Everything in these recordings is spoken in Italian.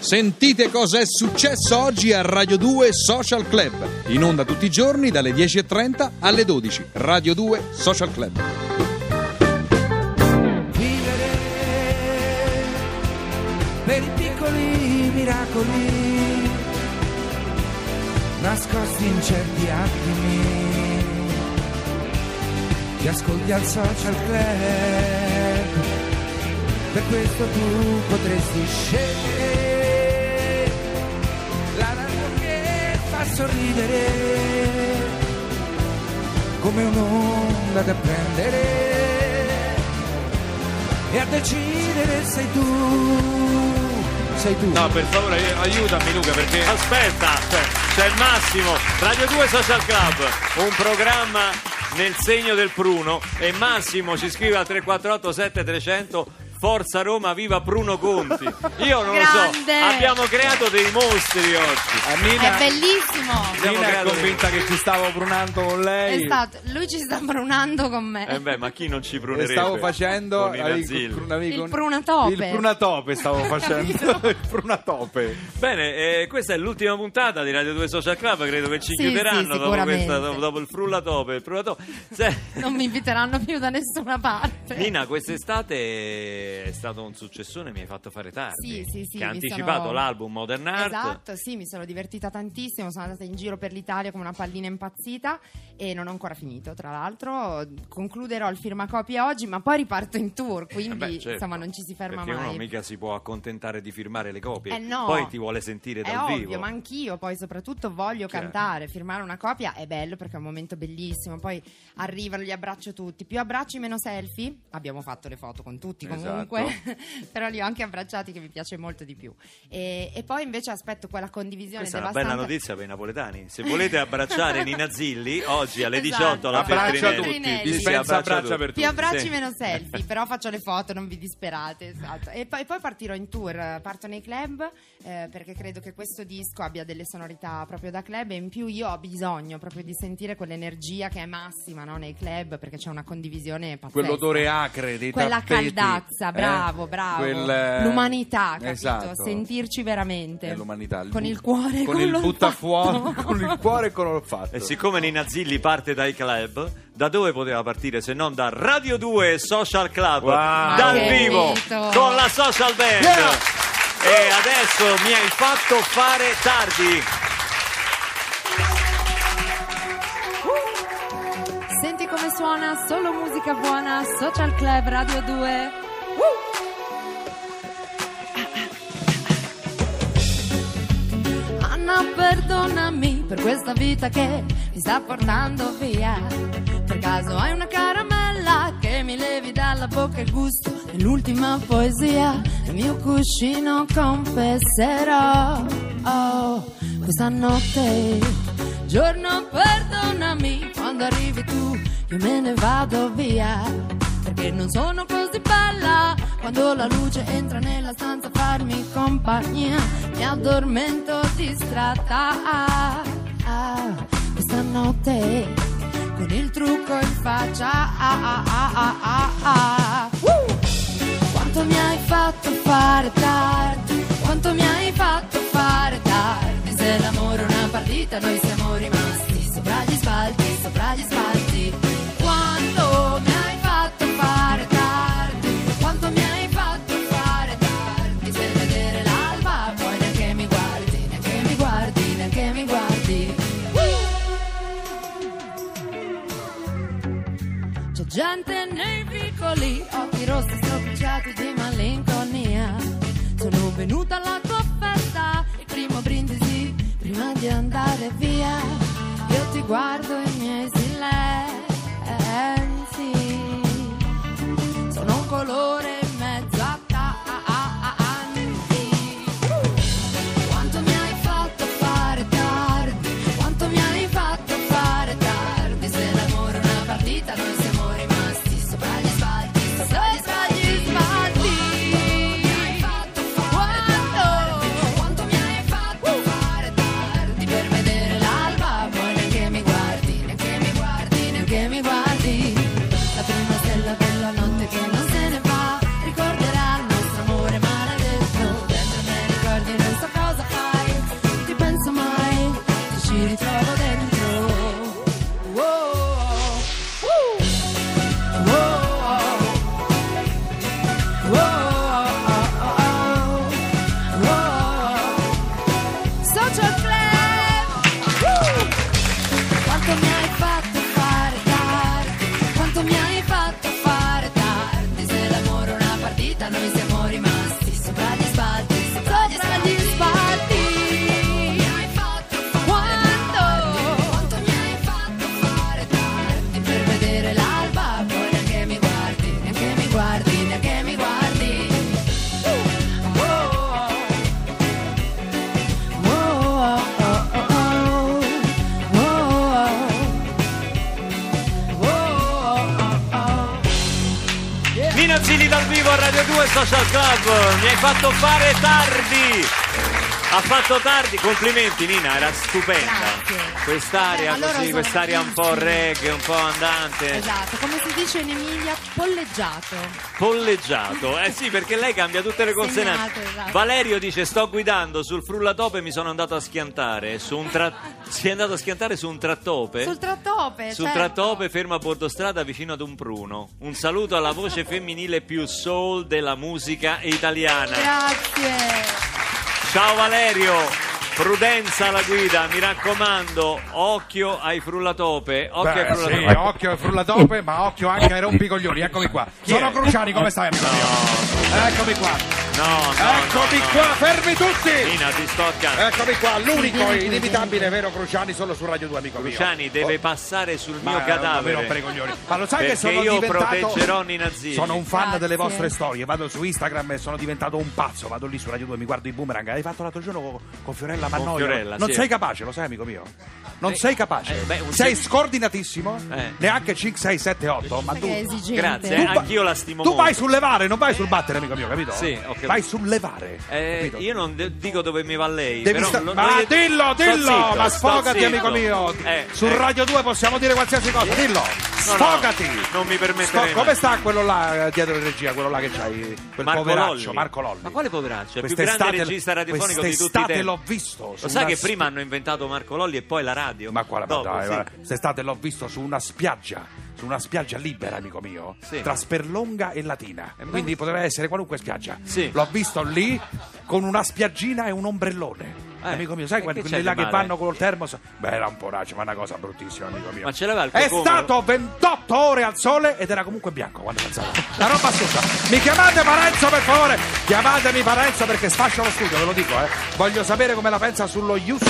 Sentite cosa è successo oggi a Radio 2 Social Club. In onda tutti i giorni dalle 10.30 alle 12. Radio 2 Social Club. Vivere per i piccoli miracoli nascosti in certi attimi. Ti ascolti al social club, per questo tu potresti scegliere sorridere come un'onda da prendere e a decidere sei tu, sei tu. No, per favore, ai- aiutami Luca perché aspetta, cioè, c'è il Massimo, Radio 2 Social Club, un programma nel segno del pruno e Massimo ci scrive al 348 7300 Forza Roma, viva Pruno Conti. Io non lo so, Grande. abbiamo creato dei mostri oggi. Nina, È bellissimo. Nina è convinta che ci stavo brunando con lei. Esatto, lui ci sta brunando con me. Eh beh, ma chi non ci E prunerebbe? stavo facendo con i avevi- Nazzilli. con- avevi- Il prunatope. Il prunatope stavo facendo. il prunatope. Bene, eh, questa è l'ultima puntata di Radio 2 Social Club, credo che ci Sì, chiuderanno sì, dopo, questa, dopo, il frullatope. Il prunatope. Se- Non mi inviteranno più da nessuna parte. Nina, quest'estate è stato un successone, mi hai fatto fare tardi. Sì, sì, sì, Che ha anticipato sono- l'album Modern Art. Esatto, sì, mi sono divertita tantissimo, sono andata in giro per l'Italia come una pallina impazzita e non ho ancora finito, tra l'altro. Concluderò il firmacopie oggi, ma poi riparto in tour, quindi Eh beh, certo. insomma non ci si ferma Perché mai. uno mica si può accontentare di firmare le copie. Eh no. Poi ti vuole sentire È dal ovvio, vivo. ma anch'io poi soprattutto voglio Chiaro. cantare, firmare una copia è bello perché è un momento bellissimo, poi arrivano, li abbraccio tutti, più abbracci meno selfie, abbiamo fatto le foto con tutti comunque, Esatto. però li ho anche abbracciati che mi piace molto di più. E, e poi invece aspetto quella condivisione Questa è una devastante. bella notizia per i napoletani. Se volete abbracciare Nina Zilli, oggi alle Esatto. 18 alla Abbraccia tutti, dispensa abbraccia per tutti. Più abbracci Sì. meno selfie, però faccio le foto, non vi disperate. esatto. E, poi, poi partirò in tour, parto nei club eh, perché credo che questo disco abbia delle sonorità proprio da club e in più io ho bisogno proprio di sentire quell'energia che è massima no, nei club perché c'è una condivisione pazzesca. Quell'odore acre dei Quella tappeti, caldazza, eh? bravo, bravo. Quel, eh, L'umanità, capito? Esatto. Sentirci veramente. È l'umanità. Con bu- il cuore e con con il buttafuori, con il cuore e con l'olfatto. E siccome Nina Zilli parte dai club, da dove poteva partire se non da Radio 2 Social Club Wow. dal Che vivo mito. con la social band? Yeah. E adesso mi hai fatto fare tardi. Senti come suona solo musica buona, Social Club Radio 2. Anna, perdonami per questa vita che mi sta portando via. Per caso hai una caramella che mi levi dalla bocca il gusto dell'ultima poesia. Il mio cuscino confesserò. Oh, questa notte, giorno, perdonami quando arrivi tu, io me ne vado via. Perché non sono così bella quando la luce entra nella stanza a farmi compagnia. Mi addormento distratta. Ah, ah, questa notte con il trucco in faccia. Ah. Uh! Quanto mi hai fatto fare tardi, quanto mi hai fatto fare tardi. Se l'amore è una partita, noi siamo rimasti sopra gli spalti, sopra gli spalti. Vicoli, occhi rossi stropicciati di malinconia. Sono venuta alla tua festa, il primo brindisi, prima di andare via. Io ti guardo Social Club, mi hai fatto fare tardi. Ha fatto tardi, complimenti Nina, era stupenda. Grazie. Quest'aria Beh, ma loro così, sono quest'aria un po' reggae, un po' andante. Esatto, come si dice in Emilia, polleggiato. Polleggiato, eh sì, perché lei cambia tutte le consonanti. Esatto. Valerio dice: Sto guidando sul frullatope mi sono andato a schiantare. Su un tra- Si è andato a schiantare su un trattope? Sul trattope, Sul certo. trattope fermo a bordo strada vicino ad un pruno. Un saluto alla voce femminile più soul della musica italiana. Grazie. Ciao Valerio, prudenza alla guida, mi raccomando, occhio ai frullatope. Occhio ai Beh, sì, frullatope. occhio ai frullatope, ma occhio anche ai rompicoglioni. Eccomi qua. Sono Cruciani, come stai, mio? Eccomi qua. No, no, Eccomi no, no. qua, fermi tutti! Nina, ti sto accanto. Eccomi qua, l'unico inimitabile vero Cruciani solo su Radio 2, amico mio. Cruciani deve Oh, passare sul ma mio non mi rompere cadavere. i coglioni. Ma lo sai Perché che sono io diventato proteggerò Nina Zilli. Sono un fan Grazie. delle vostre storie, vado su Instagram e sono diventato un pazzo, vado lì su Radio 2, mi guardo i boomerang. Hai fatto l'altro giorno con, con Fiorella Mannoia. Fiorella, non sì. sei capace, lo sai amico mio? Non Eh, sei capace. eh, beh, sei seg- scordinatissimo, Eh. neanche 5, 6, 7, 8, ma tu. Grazie, tu eh, anch'io la stimo Tu molto. vai sul levare, non vai sul battere, amico mio, capito? Sì, ho capito. Vai sul levare. Eh, io non de- dico dove mi va lei. Devi però sta- lo- ma non dillo, dillo, zitto, ma sfogati, zitto. amico mio. Eh, Su eh. Radio 2 possiamo dire qualsiasi cosa, dillo. No, no, Sfogati. non mi permetterei Sfo- mai. come sta quello là eh, dietro in regia, quello là che c'hai? Quel Marco poveraccio, Lolli. Marco Lolli. Ma quale poveraccio? È il più grande regista radiofonico di tutti i tempi. l'ho visto. su Lo sai che spi- prima hanno inventato Marco Lolli e poi la radio? Ma quale ma Dopo, dai, sì. quest'estate l'ho visto su una spiaggia, su una spiaggia libera, amico mio, Sì. tra Sperlonga e Latina. Quindi poteva essere qualunque spiaggia. Sì. L'ho visto lì con una spiaggina e un ombrellone. Eh, amico mio, sai e quelli che quelli c'è là di che male? vanno col termos? Beh, era un poraccio, ma una cosa bruttissima, amico mio. Ma ce l'aveva il È cocomero? stato 28 ore al sole ed era comunque bianco quando pensavo. La roba assurda. Mi chiamate Parenzo per favore? Chiamatemi Parenzo perché sfascio lo studio, ve lo dico, eh. Voglio sapere come la pensa sullo Ius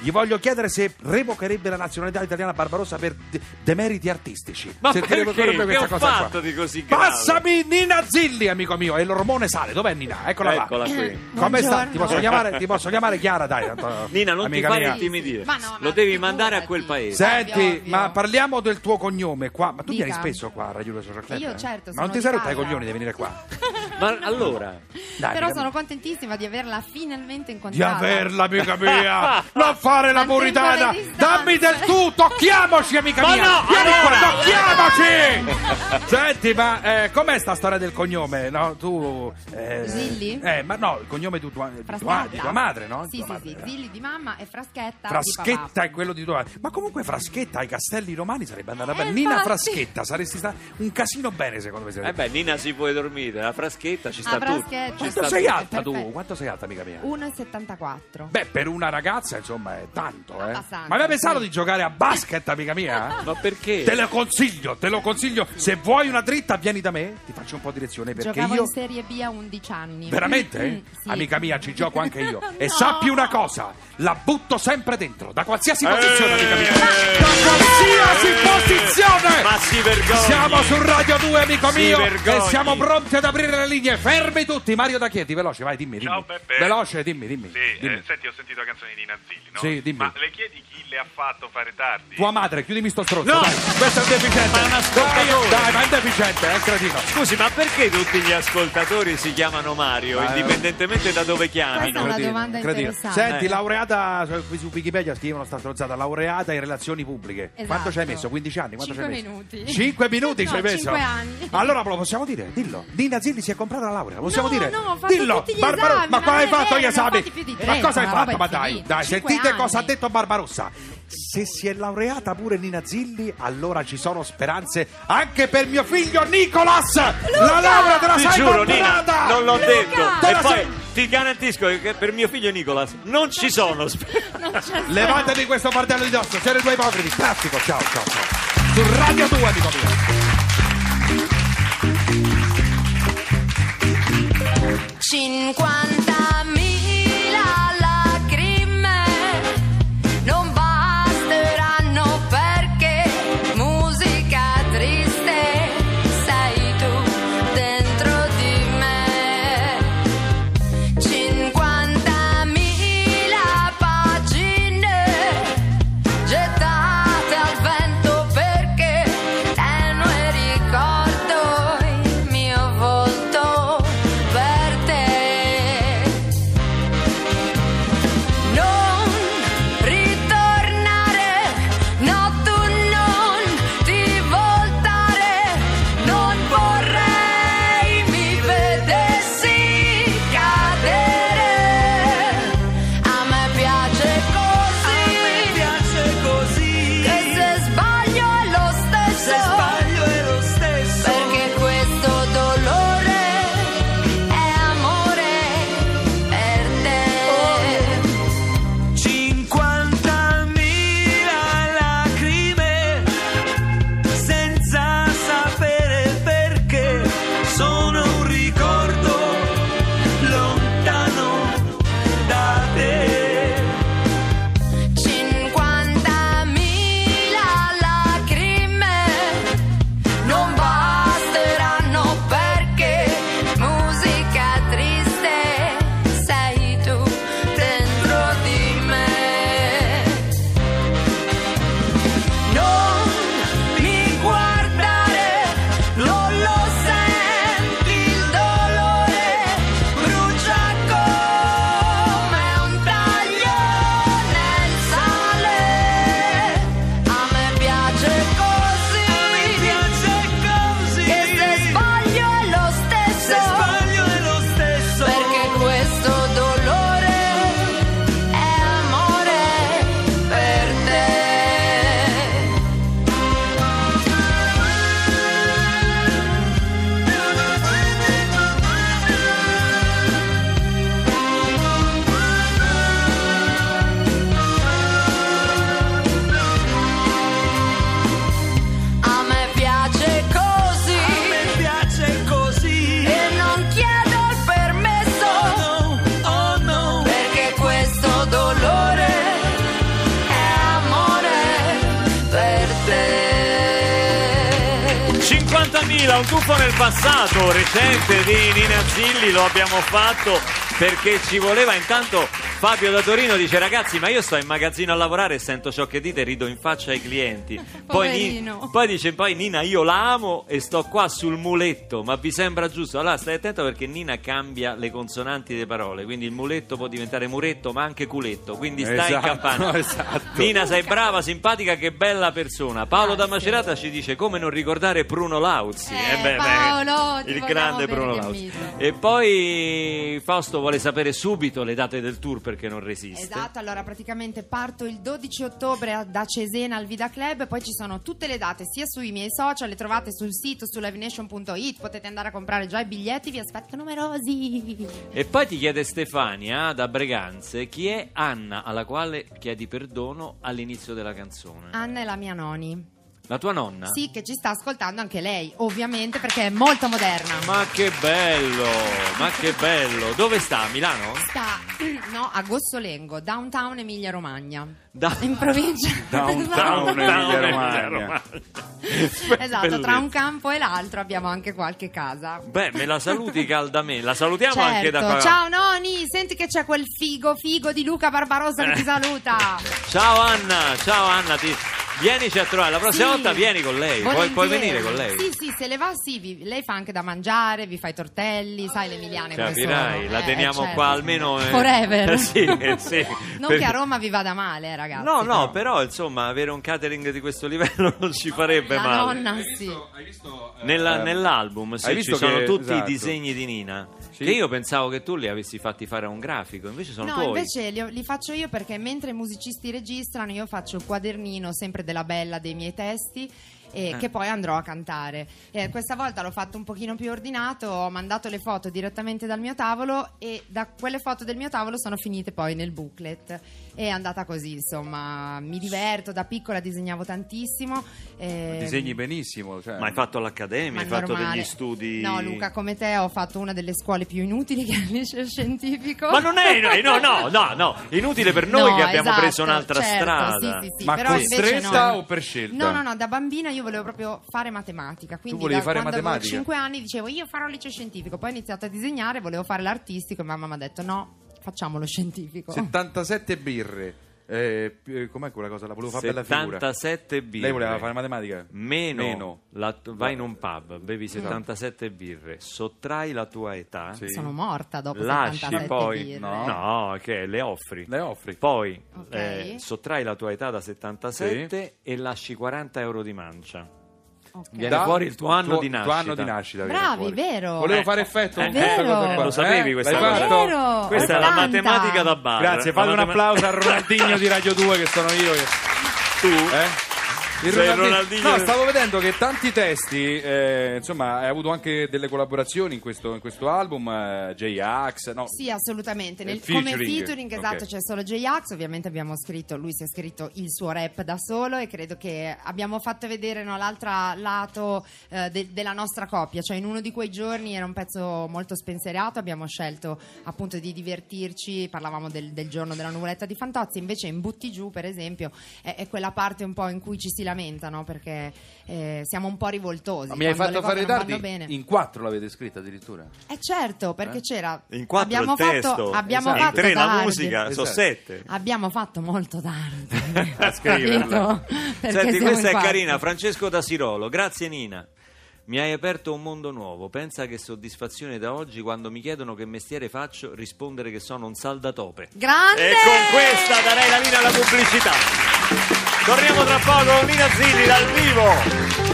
Gli voglio chiedere se revocherebbe la nazionalità italiana Barbarossa per de- demeriti artistici. Ma se perché? Che questa ho cosa qua. fatto di così grave? Passami Nina Zilli, amico mio, e l'ormone sale. Dov'è Nina? Eccola là. Eccola qui. Come sta? Ti posso chiamare, ti posso chiamare Chiara, dai. tanto- Nina, non ti fare intimidire. Ma no, ma Lo devi mandare a quel paese. Senti, ma parliamo del tuo cognome qua. Ma tu Dica. vieni spesso qua a Radio 2 Social Club? Io eh? certo, Ma non ti sei rotta i coglioni di venire qua? Ma allora, Dai, Però sono contentissima di averla finalmente Di incontrata. averla, amica mia! Non fare la puritana! Dammi del tu! Tocchiamoci, amica Ma mia! no, Vieni allora! qua, tocchiamoci! Senti, ma eh, com'è sta storia del cognome? No, tu. Eh, Zilli? Eh, ma no, il cognome di tua, di tua, di tua madre, no? Di Sì, tua sì, madre, sì, eh. Zilli di mamma e Fraschetta, di Fraschetta papà. è quello di tua madre. Ma comunque Fraschetta ai Castelli Romani sarebbe andata Eh, bene. Nina. Fraschetta, saresti stata un casino bene secondo me. eh beh, Nina si può dormire, la fraschetta ci sta La tutto. fraschetta. Quanto sei alta tu? Perfetto. Quanto sei alta, amica mia? 1,74. Beh, per una ragazza, insomma, è tanto, eh. Abbastanza, Ma hai mai pensato sì. di giocare a basket, amica mia? Ma perché? Te lo consiglio, te lo consiglio. Se vuoi una dritta, vieni da me, ti faccio un po' di lezione perché Giocavo io. in Serie B a 11 anni. Veramente? Mm, sì. Amica mia, ci gioco anche io. E No. sappi una cosa, la butto sempre dentro, da qualsiasi posizione, Eh. amica mia. Da qualsiasi posizione! Ma si vergogna! Siamo su Radio 2, amico Si mio, vergogni. e siamo pronti ad aprire le linee. Fermi tutti, Mario da Chieti, veloce, vai, dimmi, dimmi. Ciao Peppe. Veloce, dimmi, dimmi. Sì, dimmi. eh, senti, ho sentito la canzone di Nina Zilli, no? Sì, dimmi. Ma le chiedi chi le ha fatto fare tardi? Tua madre, chiudimi sto stronzo. No! dai. Questo è un deficiente. Ma è un ascoltatore. Dai, dai, ma è un deficiente, è un cretino. Scusi, ma perché tutti gli ascoltatori si chiamano Mario, Ma- indipendentemente da dove Questa è chiamino? una domanda cretino. interessante. Senti, Eh. laureata, su- Wikipedia scrivono sta stronzata, laureata in relazioni pubbliche. Esatto. Quanto ci hai messo? 15 anni? Quanto Cinque ci hai messo? minuti. 5 minuti ci No, hai messo? cinque anni. Allora lo possiamo dire, dillo. Nina Zilli si è comprata la laurea, possiamo No, dire? no, ho fatto dillo. tutti gli Barbaro- esami, ma ma quale hai non è fatto gli vero, ne ho esami? fatti più di ma cosa hai fatto? Ma dai, infinita. dai, Cinque sentite anni. cosa ha detto Barbarossa. Se si è laureata pure Nina Zilli, allora ci sono speranze anche per mio figlio Nicolas! La laurea te la Ti sai giuro, Nina, comprata! non l'ho Luca! detto. Te E la poi sei- ti garantisco che per mio figlio Nicolas non ci sono speranze. Non c'è Levatevi questo fardello di dosso, siete due ipocriti. Traffico, ciao, ciao, ciao. Su Radio 2, amico mio. 50.000 50.000, un tuffo nel passato recente di Nina Zilli, lo abbiamo fatto perché ci voleva. Intanto Fabio da Torino dice ragazzi ma io sto in magazzino a lavorare e sento ciò che dite e rido in faccia ai clienti. Poi, Ni- poi dice poi Nina io la amo e sto qua sul muletto ma vi sembra giusto? Allora stai attento perché Nina cambia le consonanti delle parole quindi il muletto può diventare muretto ma anche culetto quindi stai in Esatto, campana esatto. Nina sei brava simpatica che bella persona. Paolo da Macerata ci dice come non ricordare Bruno Lauzi? Eh, Paolo, ti il grande Bruno Lauzi. e poi Fausto vuole sapere subito le date del tour perché non resiste Esatto, allora praticamente parto il 12 ottobre da Cesena al Vida Club, poi ci sono tutte le date sia sui miei social, le trovate sul sito su livenation.it, potete andare a comprare già i biglietti, vi aspetto numerosi. E poi ti chiede Stefania da Breganze chi è Anna alla quale chiedi perdono all'inizio della canzone. Anna è la mia noni. La tua nonna? Sì, che ci sta ascoltando anche lei, ovviamente perché è molto moderna. Ma che bello, ma che bello. Dove sta? A Milano? Sta no, a Gossolengo, downtown Emilia Romagna. Da- In provincia Downtown Downtown Emilia Romagna. Esatto, tra un campo e l'altro abbiamo anche qualche casa. Beh, me la saluti caldamente. La salutiamo anche da Certo. qua. Ciao Noni, senti che c'è quel figo figo di Luca Barbarossa che ti saluta. Ciao Anna, ciao Anna, ti... vienici a trovare. La prossima Sì, volta vieni con lei. Puoi, puoi volentieri. venire con lei. Sì, sì, se le va sì, vi- lei fa anche da mangiare, vi fa i tortelli, sai le emiliane come Capirai, sono. la Eh, teniamo certo. qua almeno. eh. Forever. sì, eh, sì. Non che a Roma vi vada male, eh, ragazzi. No, no, però insomma avere un catering di questo livello non ci farebbe La male. nonna sì. Hai visto? eh, Nella- Eh, nell'album sì, hai visto ci sono che- tutti esatto. i disegni di Nina. Sì. Che io pensavo che tu li avessi fatti fare a un grafico, invece sono No, tuoi. invece li, li faccio io perché mentre i musicisti registrano io faccio il quadernino sempre della bella dei miei testi e Eh. che poi andrò a cantare. Eh, questa volta l'ho fatto un pochino più ordinato, ho mandato le foto direttamente dal mio tavolo e da quelle foto del mio tavolo sono finite poi nel booklet. È andata così, insomma, mi diverto, da piccola disegnavo tantissimo. eh, Disegni benissimo. Cioè. Ma hai fatto all'accademia, ma hai fatto normale. degli studi. No, Luca, come te ho fatto una delle scuole più inutili che è il liceo scientifico. Ma non è no, no, no, no, inutile per noi No, che abbiamo esatto, preso un'altra certo, strada. sì, sì, sì, Ma però invece costretta no. o per scelta? No, no, no, da bambina io volevo proprio fare matematica. Quindi volevi da fare quando matematica? avevo 5 anni dicevo io farò il liceo scientifico. Poi ho iniziato a disegnare, volevo fare l'artistico e mamma mi ha detto no, facciamo lo scientifico. 77 birre. Eh, eh, com'è quella cosa? La volevo fare bella figura. 77 birre. Lei voleva fare matematica? Meno, Meno. la- vai in un pub, bevi 77 birre, sottrai la tua età, Sì. Sono morta dopo lasci 77 poi birre. no. no, che le offri. Le offri. Poi Ok. eh, sottrai la tua età da 77 e lasci 40 euro di mancia. Ok. Viene fuori il tuo anno tuo- di tuo nascita. anno di nascita. Bravi, vero? Volevo Eh, fare effetto. eh, con questa vero. cosa qua. Lo sapevi Eh, questa cosa? Vero. Questa è la 80. matematica da bar. Grazie, fate un applauso a Ronaldinho di Radio 2 che sono io. che- Tu? Eh? Il Sei Ronaldinho- No, stavo vedendo che tanti testi, eh, insomma, hai avuto anche delle collaborazioni in questo, in questo album, eh, J-Ax, no? Sì, assolutamente. Nel- Il come featuring. featuring, esatto, Ok. c'è solo J-Ax. Ovviamente abbiamo scritto, lui si è scritto il suo rap da solo e credo che abbiamo fatto vedere no, l'altro lato eh, de- della nostra coppia. Cioè, in uno di quei giorni era un pezzo molto spensierato. Abbiamo scelto appunto di divertirci. Parlavamo del, del giorno della nuvoletta di Fantozzi. Invece, in Butti giù, per esempio, è, è quella parte un po' in cui ci si lamenta, no? Perché eh, siamo un po' rivoltosi. Ma mi hai fatto fare tardi? bene. In quattro l'avete scritta addirittura? Eh certo, perché c'era. In quattro abbiamo il testo. fatto, abbiamo Esatto. fatto In tre la tardi. musica, sono Esatto. sette. Abbiamo fatto molto tardi. A scriverla. Senti, questa è quattro. carina, Francesco da Sirolo. Grazie Nina. Mi hai aperto un mondo nuovo. Pensa che soddisfazione da oggi quando mi chiedono che mestiere faccio rispondere che sono un saldatope. Grande! E con questa darei la linea alla pubblicità. Torniamo tra poco con Nina Zilli dal vivo.